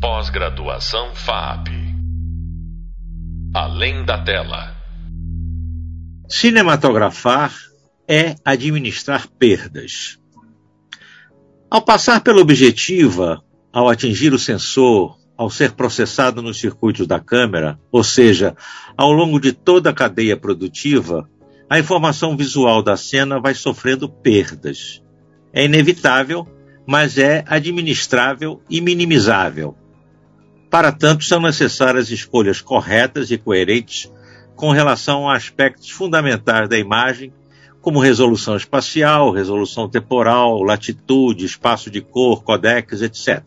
Pós-graduação FAP. Além da tela. Cinematografar é administrar perdas. Ao passar pela objetiva, ao atingir o sensor, ao ser processado nos circuitos da câmera, ou seja, ao longo de toda a cadeia produtiva, a informação visual da cena vai sofrendo perdas. É inevitável, mas é administrável e minimizável. Para tanto, são necessárias escolhas corretas e coerentes com relação a aspectos fundamentais da imagem, como resolução espacial, resolução temporal, latitude, espaço de cor, codecs, etc.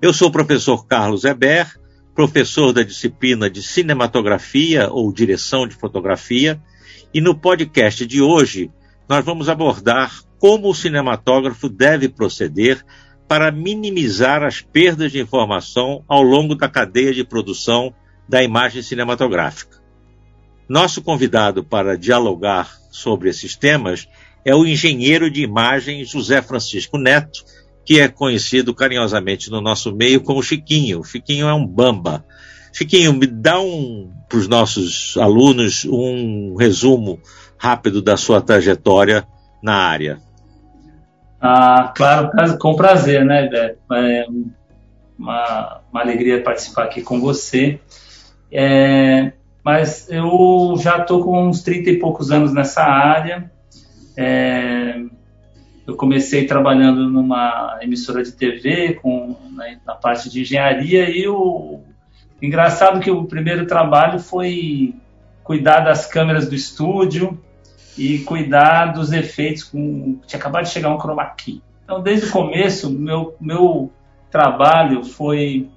Eu sou o professor Carlos Eber, professor da disciplina de cinematografia ou direção de fotografia, e no podcast de hoje nós vamos abordar como o cinematógrafo deve proceder para minimizar as perdas de informação ao longo da cadeia de produção da imagem cinematográfica. Nosso convidado para dialogar sobre esses temas é o engenheiro de imagem José Francisco Neto, que é conhecido carinhosamente no nosso meio como Chiquinho. Chiquinho é um bamba. Chiquinho, me dá um para os nossos alunos um resumo rápido da sua trajetória na área. Ah, claro, com prazer, né, Beto? É uma, uma alegria participar aqui com você. É, mas eu já estou com uns 30 e poucos anos nessa área. É, eu comecei trabalhando numa emissora de TV com, né, na parte de engenharia e o engraçado que o primeiro trabalho foi cuidar das câmeras do estúdio e cuidar dos efeitos com tinha acabado de chegar um chroma key. Então desde o começo meu meu trabalho foi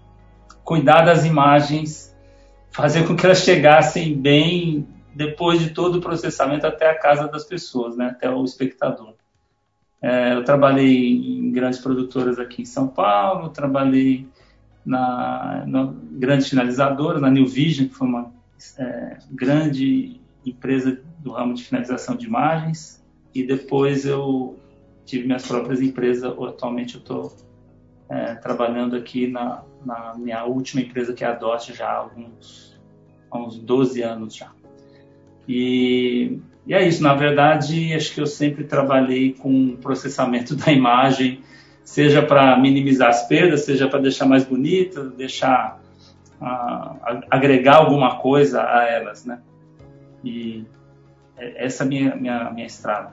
cuidar das imagens, fazer com que elas chegassem bem depois de todo o processamento até a casa das pessoas, né, até o espectador. É, eu trabalhei em grandes produtoras aqui em São Paulo, trabalhei na, na grandes finalizadoras, na New Vision, que foi uma é, grande empresa do ramo de finalização de imagens, e depois eu tive minhas próprias empresas. Atualmente eu estou é, trabalhando aqui na, na, minha última empresa, que é a DOT, já há alguns, há uns 12 anos já. E e é isso, na verdade, acho que eu sempre trabalhei com processamento da imagem, seja para minimizar as perdas, seja para deixar mais bonita, deixar uh, agregar alguma coisa a elas, né? E essa é a minha, minha, minha estrada.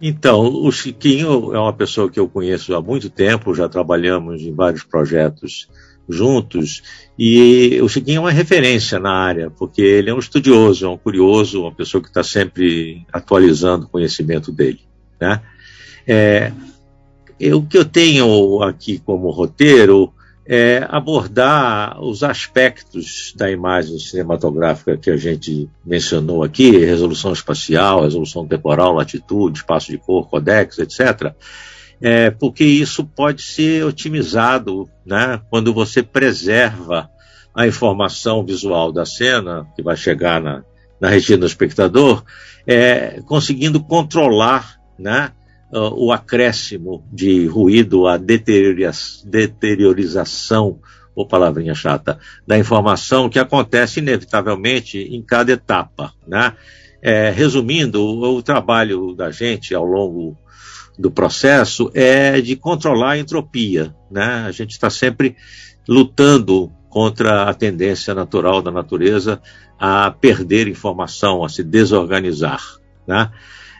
Então, o Chiquinho é uma pessoa que eu conheço há muito tempo, já trabalhamos em vários projetos juntos. E o Chiquinho é uma referência na área, porque ele é um estudioso, é um curioso, uma pessoa que está sempre atualizando o conhecimento dele. Né? É, o que eu tenho aqui como roteiro é abordar os aspectos da imagem cinematográfica que a gente mencionou aqui, resolução espacial, resolução temporal, latitude, espaço de cor, codex, etc é, porque isso pode ser otimizado né, quando você preserva a informação visual da cena, que vai chegar na, na retina do espectador, é, conseguindo controlar né, o acréscimo de ruído, a deteriorização, ou palavrinha chata, da informação que acontece inevitavelmente em cada etapa. Né? É, resumindo, o, o trabalho da gente ao longo do processo é de controlar a entropia. Né? A gente está sempre lutando contra a tendência natural da natureza a perder informação, a se desorganizar. Né?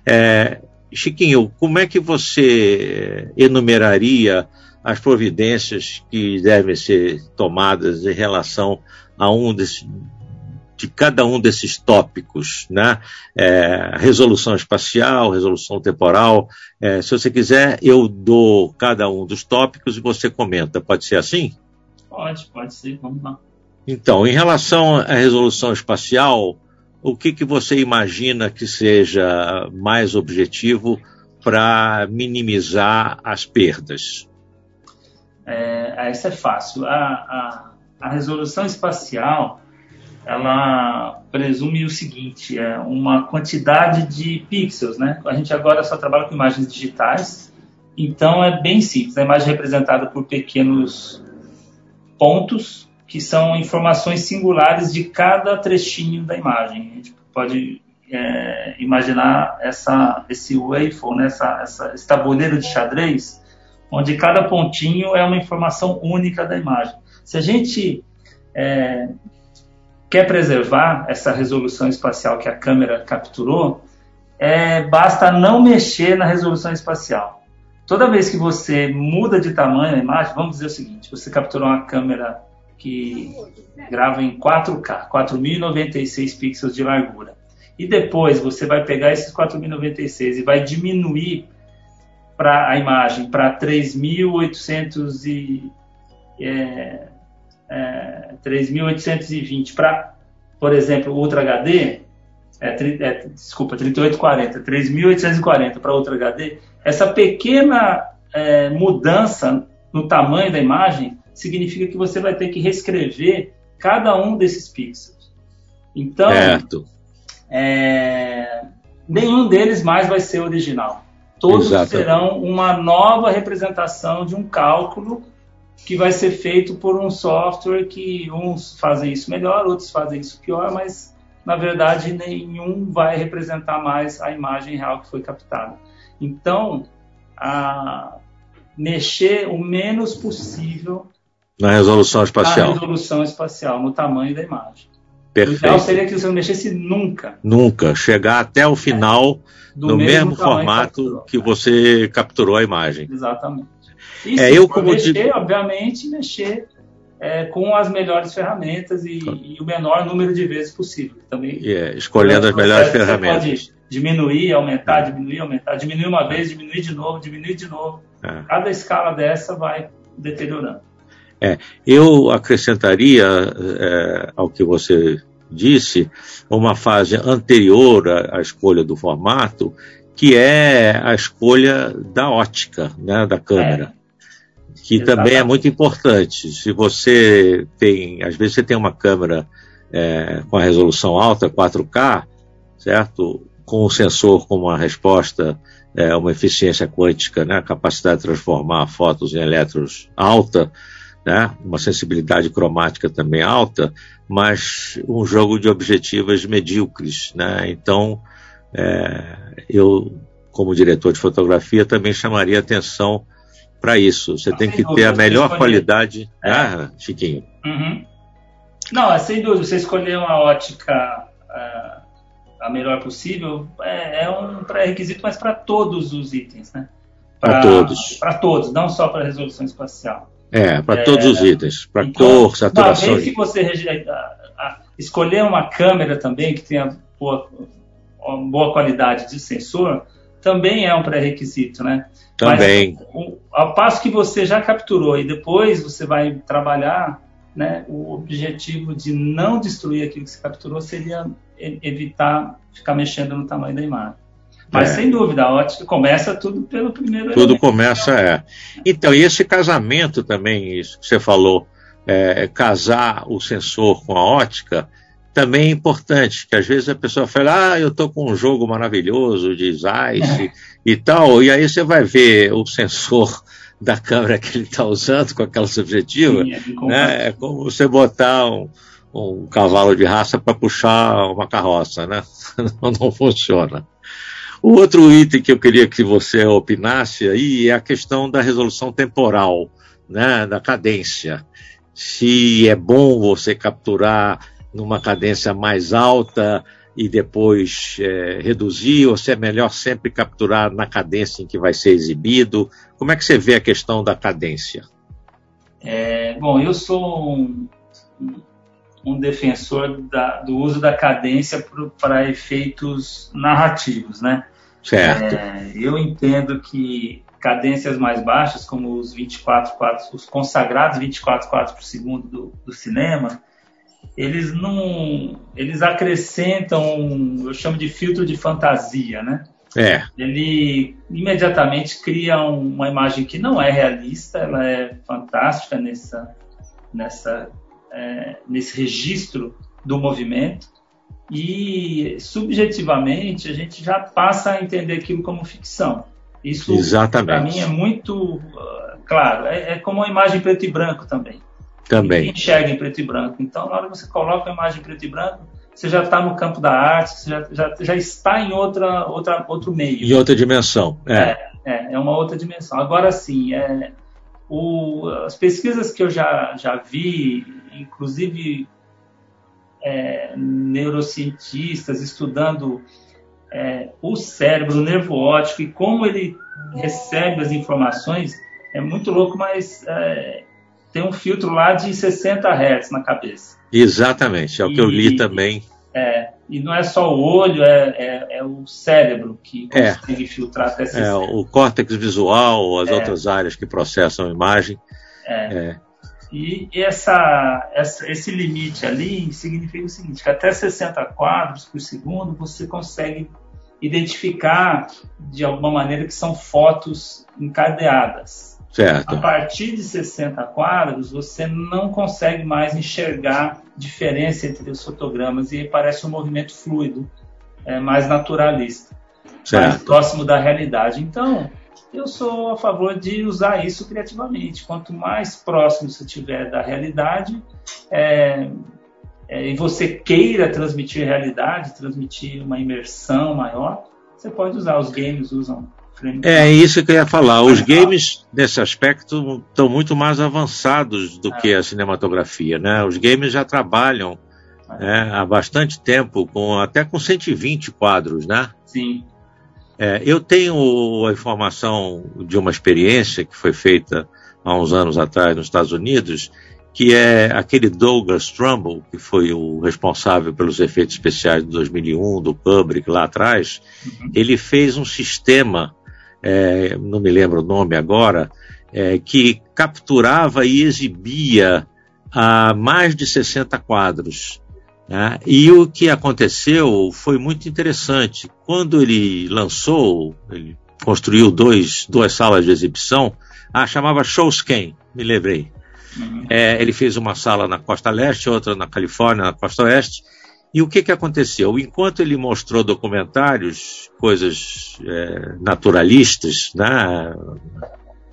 É, Chiquinho, como é que você enumeraria as providências que devem ser tomadas em relação a um desses de cada um desses tópicos, né? É, resolução espacial, resolução temporal. É, se você quiser, eu dou cada um dos tópicos e você comenta. Pode ser assim? Pode, pode ser. Vamos lá. Então, em relação à resolução espacial, o que, que você imagina que seja mais objetivo para minimizar as perdas? É, essa é fácil. A, a, a resolução espacial ela presume o seguinte, é uma quantidade de pixels, né? A gente agora só trabalha com imagens digitais Então é bem simples. A imagem é representada por pequenos pontos que são informações singulares de cada trechinho da imagem. A gente pode é, imaginar essa, esse waveform, né, essa, essa, esse tabuleiro de xadrez, onde cada pontinho é uma informação única da imagem. Se a gente é, quer preservar essa resolução espacial que a câmera capturou, é, basta não mexer na resolução espacial. Toda vez que você muda de tamanho a imagem, vamos dizer o seguinte: você capturou uma câmera que grava em 4K, 4096 pixels de largura. E depois você vai pegar esses 4096 e vai diminuir para a imagem para 3800 e é, é, 3820 para, por exemplo, Ultra HD, é, é, desculpa, 3840, 3840 para Ultra HD, essa pequena é, mudança no tamanho da imagem significa que você vai ter que reescrever cada um desses pixels. Então, é, nenhum deles mais vai ser original. Todos Exatamente. serão uma nova representação de um cálculo que vai ser feito por um software que uns fazem isso melhor, outros fazem isso pior, mas na verdade nenhum vai representar mais a imagem real que foi captada. Então, a, mexer o menos possível na resolução espacial. Na resolução espacial, no tamanho da imagem. Perfeito. O ideal seria que você não mexesse nunca. Nunca. Chegar até o final é. no mesmo, mesmo formato que, que você capturou a imagem. Exatamente. E é, eu como mexer, digo... obviamente, mexer é, com as melhores ferramentas e, e, o menor número de vezes possível. Também, yeah, escolhendo as melhores ferramentas. Pode diminuir, aumentar, diminuir, aumentar, diminuir uma vez, diminuir de novo, diminuir de novo. É. Cada escala dessa vai deteriorando. É, eu acrescentaria é, ao que você disse uma fase anterior à, à, escolha do formato, que é a escolha da ótica, né, da câmera, é. que Exatamente. também é muito importante. Se você tem, às vezes você tem uma câmera é, com a resolução alta, 4K, certo? Com o sensor com uma resposta, é, uma eficiência quântica, né, a capacidade de transformar fotos em elétrons alta, né? uma sensibilidade cromática também alta, mas um jogo de objetivas medíocres. Né? Então, é, eu, como diretor de fotografia, também chamaria atenção para isso. Você tem que ter a melhor qualidade. É. Ah, Chiquinho. Uhum. Não, é sem dúvida. Você escolher uma ótica uh, a melhor possível é, é um pré-requisito, mas para todos os itens, né? Para todos. Para todos, não só para resolução espacial. É, para é, todos os itens, para então, cor, saturação. Uma vez que você escolher uma câmera também que tenha boa, boa qualidade de sensor, também é um pré-requisito, né? Também. Mas, o, ao passo que você já capturou e depois você vai trabalhar, né, o objetivo de não destruir aquilo que você capturou seria evitar ficar mexendo no tamanho da imagem. Mas é. sem dúvida, a ótica começa tudo pelo primeiro Tudo elemento. começa, é. Então, e esse casamento também, isso que você falou, é, casar o sensor com a ótica, também é importante, que às vezes a pessoa fala, ah, eu estou com um jogo maravilhoso de Zeiss é. e tal, e aí você vai ver o sensor da câmera que ele está usando com aquela subjetiva, Sim, é, né? é como você botar um, um cavalo de raça para puxar uma carroça, né? não, não funciona. O outro item que eu queria que você opinasse aí é a questão da resolução temporal, né, da cadência. Se é bom você capturar numa cadência mais alta e depois é, reduzir, ou se é melhor sempre capturar na cadência em que vai ser exibido. Como é que você vê a questão da cadência? É, bom, eu sou um, um defensor da, do uso da cadência para efeitos narrativos, né? Certo. É, eu entendo que cadências mais baixas, como os 24 quadros, os consagrados 24 quadros por segundo do, do cinema, eles não, eles acrescentam, eu chamo de filtro de fantasia, né? É. Ele imediatamente cria uma imagem que não é realista, ela é fantástica nessa, nessa é, nesse registro do movimento e subjetivamente a gente já passa a entender aquilo como ficção. Isso, para mim, é muito uh, claro. É, é, como uma imagem preto e branco também. Também. Ninguém enxerga em preto e branco. Então, na hora que você coloca a imagem preto e branco, você já está no campo da arte, você já, já, já, está em outra, outra, outro meio. Em outra dimensão. É, é, é, é uma outra dimensão. Agora, sim, é, o, as pesquisas que eu já, já vi, inclusive é, neurocientistas estudando é, o cérebro, o nervo óptico e como ele recebe as informações, é muito louco, mas é, tem um filtro lá de 60 Hz na cabeça. Exatamente, é o que eu li também. É, e não é só o olho, é, é, é o cérebro que é. consegue filtrar até 60. É, o córtex visual, as é. outras áreas que processam a imagem. É. E essa, essa, esse limite ali significa o seguinte, que até 60 quadros por segundo você consegue identificar de alguma maneira que são fotos encadeadas. Certo. A partir de 60 quadros, você não consegue mais enxergar diferença entre os fotogramas e parece um movimento fluido, é, mais naturalista, certo. mais próximo da realidade. Então, eu sou a favor de usar isso criativamente. Quanto mais próximo você estiver da realidade, é, é, e você queira transmitir realidade, transmitir uma imersão maior, você pode usar. Os games usam é isso que eu ia falar. Os games, nesse aspecto, estão muito mais avançados do que a cinematografia. Né? Os games já trabalham né, há bastante tempo, com, até com 120 quadros. Né? Sim. É, eu tenho a informação de uma experiência que foi feita há uns anos atrás nos Estados Unidos, que é aquele Douglas Trumbull, que foi o responsável pelos efeitos especiais de 2001 do Kubrick lá atrás, uhum. ele fez um sistema é, não me lembro o nome agora, é, que capturava e exibia a mais de 60 quadros. Né? E o que aconteceu foi muito interessante. Quando ele lançou, ele construiu dois, duas salas de exibição, ah, chamava Showscan, me lembrei. Uhum. É, ele fez uma sala na costa leste, outra na Califórnia, na costa oeste, e o que, que aconteceu? Enquanto ele mostrou documentários, coisas é, naturalistas, né,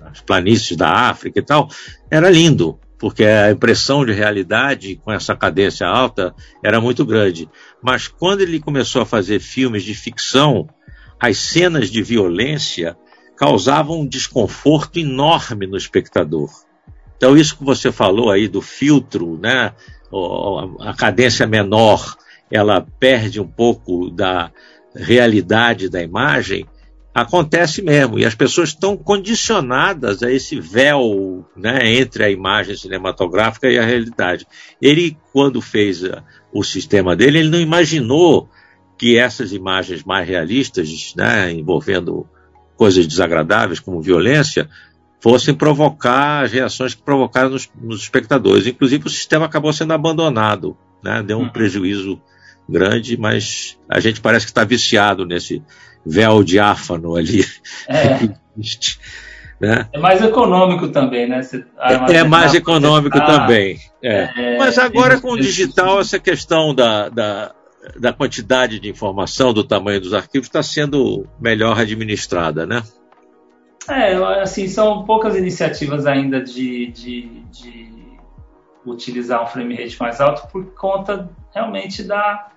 as planícies da África e tal, era lindo, porque a impressão de realidade com essa cadência alta era muito grande. Mas quando ele começou a fazer filmes de ficção, as cenas de violência causavam um desconforto enorme no espectador. Então, isso que você falou aí do filtro, né? a cadência menor, ela perde um pouco da realidade da imagem, acontece mesmo. E as pessoas estão condicionadas a esse véu né, entre a imagem cinematográfica e a realidade. Ele, quando fez a, o sistema dele, ele não imaginou que essas imagens mais realistas, né, envolvendo coisas desagradáveis como violência, fossem provocar as reações que provocaram nos, nos espectadores. Inclusive, o sistema acabou sendo abandonado, né, deu um uhum. prejuízo grande, mas a gente parece que está viciado nesse véu diáfano ali. É. né? é mais econômico também, né? é, é mais econômico também. É. é. Mas agora com o digital, essa questão da, da, da quantidade de informação, do tamanho dos arquivos, está sendo melhor administrada, né? É, assim, são poucas iniciativas ainda de, de, de utilizar um frame rate mais alto por conta realmente da,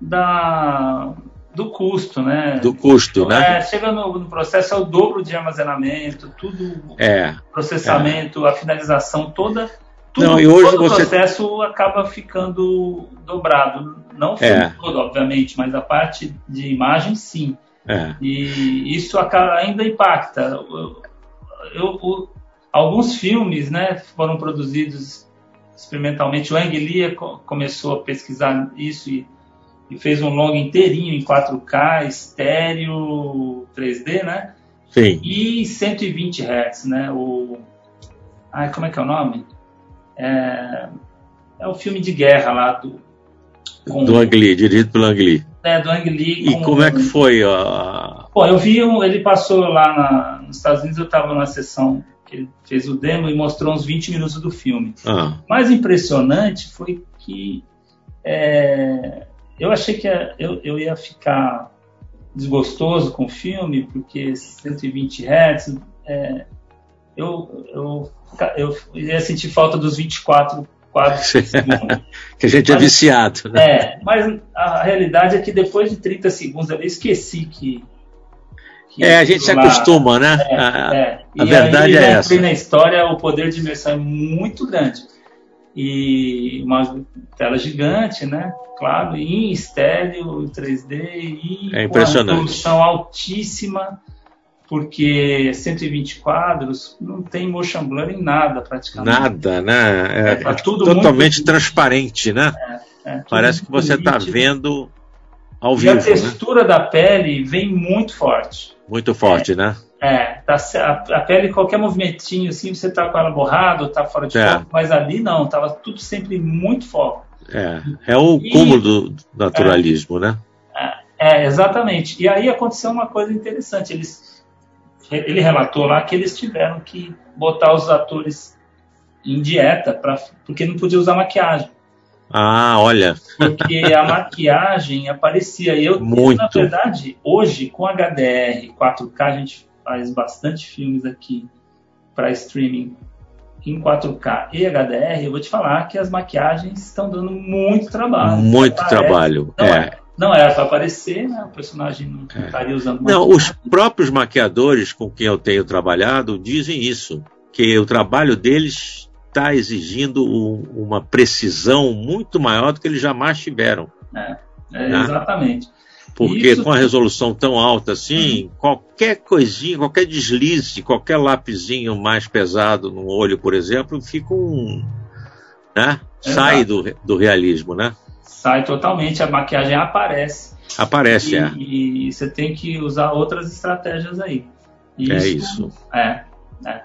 da, do custo, né? Do custo, né? É, chega no, no, processo é o dobro de armazenamento, tudo, é, processamento, é. a finalização toda, tudo, Não, e hoje todo você... o processo acaba ficando dobrado. Não é. todo, obviamente, mas a parte de imagem, sim. É. E isso acaba, ainda impacta. Eu, eu, eu, alguns filmes, né, foram produzidos experimentalmente. O Ang Lee começou a pesquisar isso e e fez um longo inteirinho em 4K, estéreo, 3D, né? Sim. E 120 Hz, né? O... Ai, como é que é o nome? É, é o filme de guerra lá do... Com... Do Ang Lee, dirigido pelo Ang Lee. É, do Ang Lee. E como é que foi a... Bom, eu vi, um, ele passou lá na, nos Estados Unidos, eu estava na sessão que ele fez o demo e mostrou uns 20 minutos do filme. Ah. Mais impressionante foi que é, eu achei que eu, eu ia ficar desgostoso com o filme, porque 120 Hz, é, eu, eu, eu ia sentir falta dos 24 quadros por segundo. que a gente é mas, é viciado. Né? É, mas a realidade é que depois de 30 segundos eu esqueci que. que é, a gente se acostuma, né? É, a, é. a verdade aí, é essa. na história, o poder de imersão é muito grande. E uma tela gigante, né? Claro, em estéreo, em 3D, e é impressionante. resolução altíssima porque 120 quadros não tem motion blur em nada praticamente. Nada, né? É, é, é totalmente muito... transparente, né? É, é Parece que você está vendo ao vivo. E a né? textura né? da pele vem muito forte. Muito forte, é, né? É, tá, a, a, pele, qualquer movimentinho assim, você tá com ela borrada, tá fora de é. foco, mas ali não, tava tudo sempre muito foco. É, é o e, cúmulo do naturalismo, né? É, exatamente. E aí aconteceu uma coisa interessante, eles ele relatou lá que eles tiveram que botar os atores em dieta, pra, porque não podia usar maquiagem. Ah, olha. Porque a maquiagem aparecia. Eu, Muito. na verdade, hoje, com HDR 4K, a gente faz bastante filmes aqui para streaming em 4K e HDR. Eu vou te falar que as maquiagens estão dando muito trabalho. Muito trabalho. é. é. Não era para aparecer, né? o personagem não é. estaria usando Não, os próprios maquiadores com quem eu tenho trabalhado dizem isso, que o trabalho deles está exigindo uma precisão muito maior do que eles jamais tiveram. É, é né? exatamente. Porque isso... com a resolução tão alta assim, uhum. qualquer coisinha, qualquer deslize, qualquer lapisinho mais pesado no olho, por exemplo, fica um. Né? Sai do, do realismo, né? sai totalmente, a maquiagem aparece. Aparece, e, é. E você tem que usar outras estratégias aí. E é isso. É, é.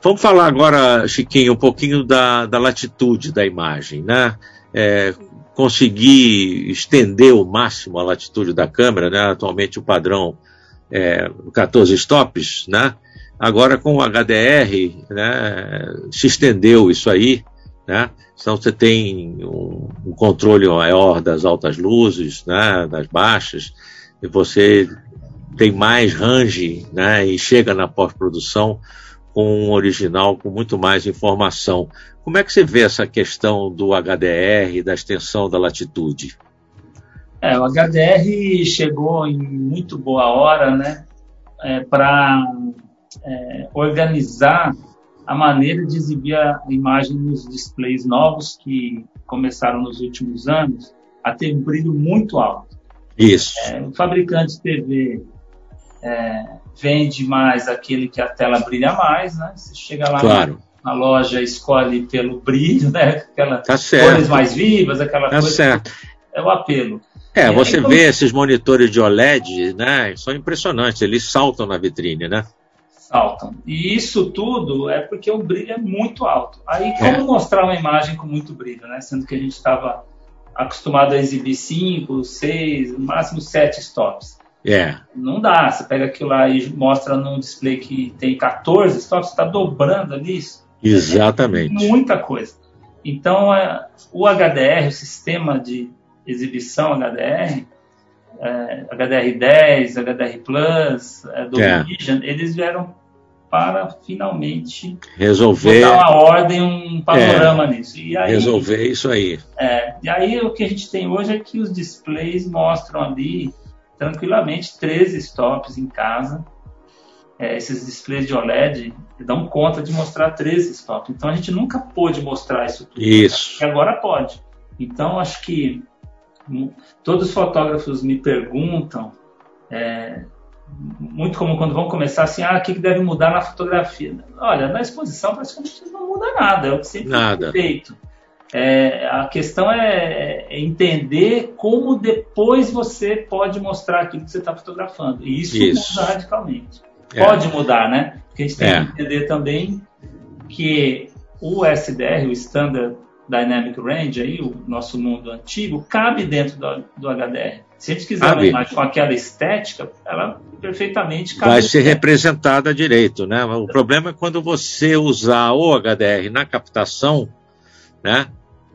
Vamos falar agora, Chiquinho, um pouquinho da, da latitude da imagem, né? É, conseguir estender o máximo a latitude da câmera, né? Atualmente o padrão é 14 stops, né? Agora com o HDR, né? Se estendeu isso aí, né? Então você tem um, um, controle maior das altas luzes, né, das baixas, e você tem mais range, né, e chega na pós-produção com um original com muito mais informação. Como é que você vê essa questão do HDR, da extensão da latitude? É, o HDR chegou em muito boa hora, né, é, para é, organizar a maneira de exibir a imagem nos displays novos que começaram nos últimos anos a ter um brilho muito alto. Isso. É, o fabricante de TV é, vende mais aquele que a tela brilha mais, né? Você chega lá claro. na, na, loja, escolhe pelo brilho, né? Aquelas tá cores mais vivas, aquela tá coisa. Certo. É o apelo. É, e você aí, vê esses monitores de OLED, né? São impressionantes, eles saltam na vitrine, né? saltam. E isso tudo é porque o brilho é muito alto. Aí, como é. mostrar uma imagem com muito brilho, né? Sendo que a gente estava acostumado a exibir 5, 6, no máximo 7 stops. É. Não dá. Você pega aquilo lá e mostra num display que tem 14 stops, está dobrando ali isso. Exatamente. É muita coisa. Então, é, o HDR, o sistema de exibição HDR, é, HDR10, HDR Plus, é, do é. Vision, eles vieram para finalmente resolver dar uma ordem, um panorama é, nisso. E aí, resolver isso aí. É, e aí o que a gente tem hoje é que os displays mostram ali tranquilamente 13 stops em casa. É, esses displays de OLED dão conta de mostrar 13 stops. Então a gente nunca pôde mostrar isso tudo. Isso. E agora pode. Então acho que todos os fotógrafos me perguntam é, muito como quando vão começar assim, ah, o que deve mudar na fotografia? Olha, na exposição praticamente não muda nada, é o que sempre nada. foi feito. É, a questão é, é, entender como depois você pode mostrar aquilo que você está fotografando. E isso, isso, muda radicalmente. É. Pode mudar, né? Porque a gente tem é. que entender também que o SDR, o Standard Dynamic Range, aí, o nosso mundo antigo, cabe dentro do, do HDR. Se a gente quiser cabe. uma imagem com aquela estética, ela perfeitamente cabe. Vai ser representada direito, né? O problema é quando você usar o HDR na captação, né?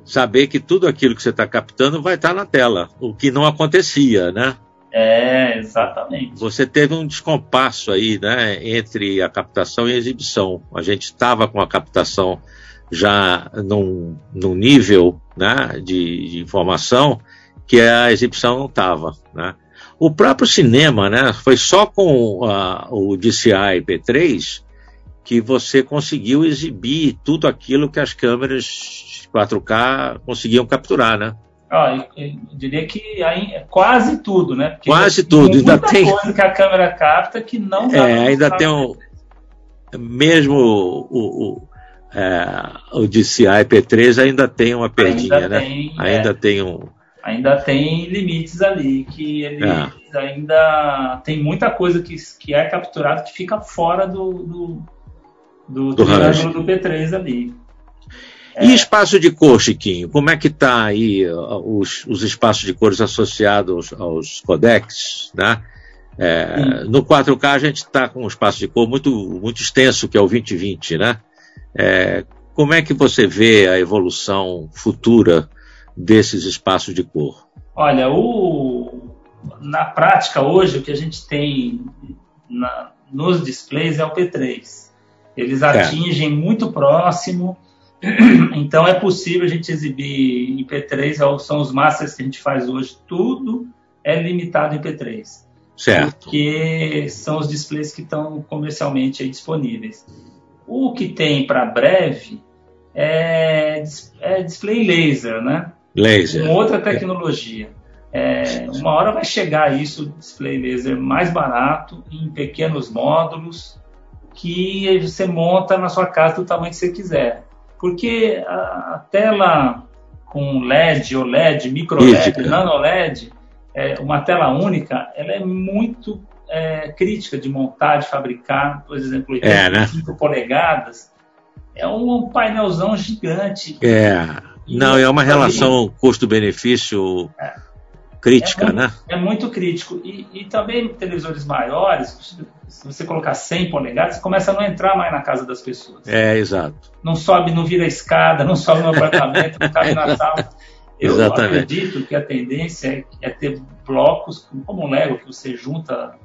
Saber que tudo aquilo que você está captando vai estar tá na tela, o que não acontecia, né? É, exatamente. Você teve um descompasso aí, né, entre a captação e a exibição. A gente estava com a captação já num, num nível né, de, de, informação que a exibição não estava. Né? O próprio cinema, né, foi só com uh, o DCI P3 que você conseguiu exibir tudo aquilo que as câmeras 4K conseguiam capturar, né? Ah, eu, diria que aí, quase tudo, né? Porque quase tudo. Ainda tem coisa que a câmera capta que não dá É, ainda tem um. Mesmo o, o, é, o DCI P3 ainda tem uma perdinha, ainda né? Tem, ainda é, tem um. Ainda tem limites ali, que ele é. ainda tem muita coisa que, que é capturado que fica fora do, do, do, do, do, do P3 ali. E espaço de cor, Chiquinho? Como é que está aí os, os, espaços de cores associados aos codecs, né? É, no 4K a gente está com um espaço de cor muito, muito extenso, que é o 2020, né? É, como é que você vê a evolução futura desses espaços de cor? Olha, o, na prática hoje o que a gente tem na, nos displays é o P3. Eles é. atingem é. muito próximo Então é possível a gente exibir em P3, são os masters que a gente faz hoje, tudo é limitado em P3. Certo. Porque são os displays que estão comercialmente disponíveis. O que tem para breve é, é, display laser, né? Laser. Com outra tecnologia. É, uma hora vai chegar isso, display laser mais barato, em pequenos módulos, que você monta na sua casa do tamanho que você quiser. Porque a, tela com LED, OLED, micro LED, nano LED, é, uma tela única, ela é muito é, crítica de montar, de fabricar. Por exemplo, 85 é, né? polegadas é um painelzão gigante. É. Não, é uma relação custo-benefício é crítica, é muito, né? É muito crítico. E, e, também televisores maiores, se você colocar 100 polegadas, você começa a não entrar mais na casa das pessoas. É, exato. Não sobe, não vira escada, não sobe no apartamento, não cabe na sala. Eu Exatamente. acredito que a tendência é, é ter blocos, como um Lego, que você junta.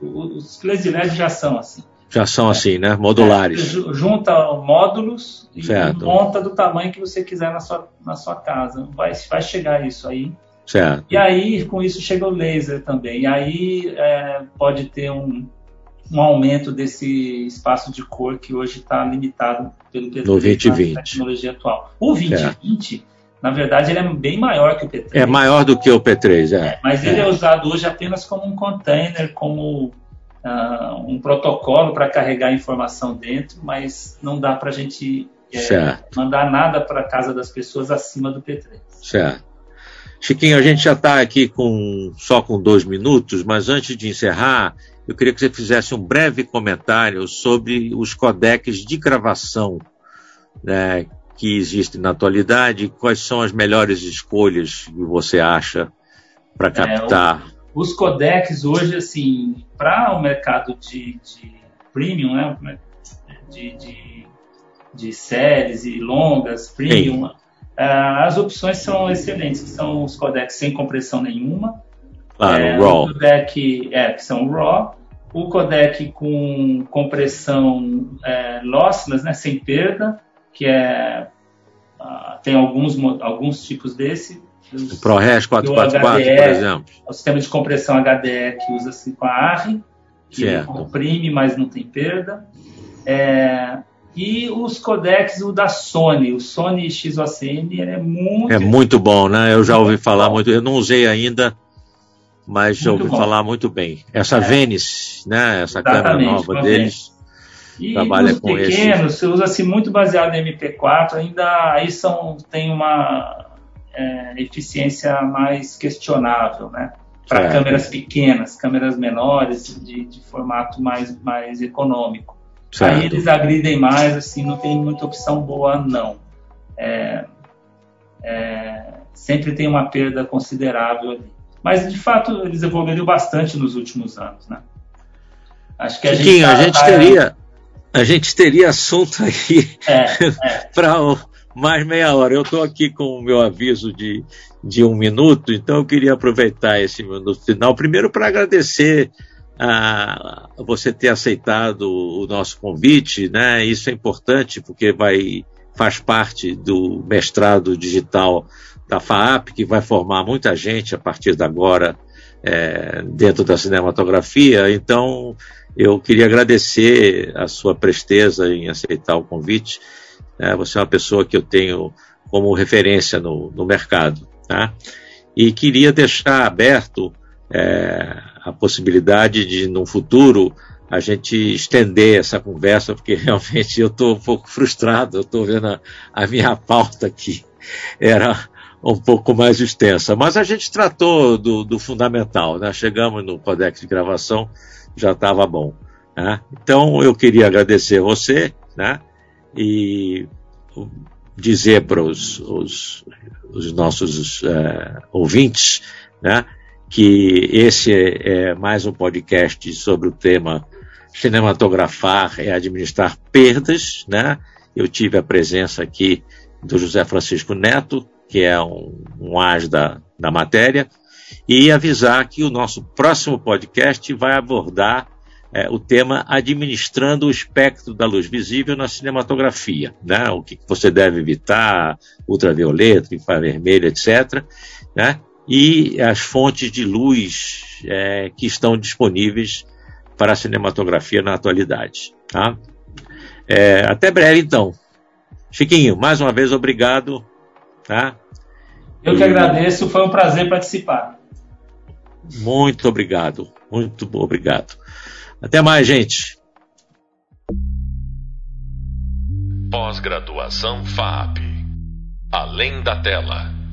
Os plays de LED já são assim. Já são assim, né? Modulares. É, junta módulos e certo. monta do tamanho que você quiser na sua, na sua casa. Vai, vai chegar isso aí. Certo. E aí, com isso, chega o laser também. E aí é, pode ter um, um aumento desse espaço de cor que hoje está limitado pelo P3 no 2020. tecnologia atual. O 2020, certo. na verdade, ele é bem maior que o P3. É maior do que o P3, é. é mas ele é. é usado hoje apenas como um container, como uh, um protocolo para carregar informação dentro, mas não dá para a gente é, mandar nada para a casa das pessoas acima do P3. Certo. Chiquinho, a gente já está aqui com, só com dois minutos, mas antes de encerrar, eu queria que você fizesse um breve comentário sobre os codecs de gravação né, que existem na atualidade, quais são as melhores escolhas que você acha para captar. É, os codecs hoje, assim, para o mercado de, de premium, né, de, de, de séries e longas, premium, Sim as opções são excelentes, que são os codecs sem compressão nenhuma. Claro, é, RAW. O codec, é, que são RAW. O codec com compressão é, lossless, né, sem perda, que é, uh, tem alguns, alguns tipos desse. o ProRes 444, HDE, por exemplo. O sistema de compressão HDE que usa-se com a ARRI, que certo. comprime, mas não tem perda. É, e os codecs, o da Sony, o Sony XOCN, ele é muito. É muito bom, né? Eu já ouvi falar muito, eu não usei ainda, mas já ouvi bom. falar muito bem. Essa é. Venice, né? Essa câmera nova deles. E trabalha com pequenos, esse. usa-se muito baseado em MP4, ainda aí são, tem uma é, eficiência mais questionável, né? Para câmeras pequenas, câmeras menores, de, de formato mais, mais econômico. Certo. Aí eles agridem mais, assim, não tem muita opção boa, não. É, é, sempre tem uma perda considerável ali. Mas, de fato, eles evoluíram bastante nos últimos anos, né? Acho que a gente, tá, a gente tá, teria a gente teria assunto aí é, é. mais meia hora. Eu estou aqui com o meu aviso de, de um minuto, então eu queria aproveitar esse minuto final, primeiro para agradecer você ter aceitado o nosso convite, né? Isso é importante porque vai faz parte do mestrado digital da FAAP, que vai formar muita gente a partir de agora é, dentro da cinematografia. Então, eu queria agradecer a sua presteza em aceitar o convite. É, você é uma pessoa que eu tenho como referência no, no mercado. Tá? E queria deixar aberto é, a possibilidade de, no futuro, a gente estender essa conversa, porque realmente eu estou um pouco frustrado, eu estou vendo a, a, minha pauta aqui, era um pouco mais extensa. Mas a gente tratou do, do fundamental, né? chegamos no codex de gravação, já estava bom. Né? Então eu queria agradecer você né? e dizer para os, os, os nossos uh, ouvintes né? Que esse é, mais um podcast sobre o tema cinematografar é administrar perdas, né? Eu tive a presença aqui do José Francisco Neto, que é um, um as da, da matéria, e avisar que o nosso próximo podcast vai abordar é, o tema administrando o espectro da luz visível na cinematografia, né? O que você deve evitar, ultravioleta, infravermelho, etc. Né? E as fontes de luz é, que estão disponíveis para a cinematografia na atualidade. Tá? É, até breve, então. Chiquinho, mais uma vez, obrigado. Tá? Eu que agradeço, foi um prazer participar. Muito obrigado, muito obrigado. Até mais, gente. Pós-graduação FAP. Além da tela.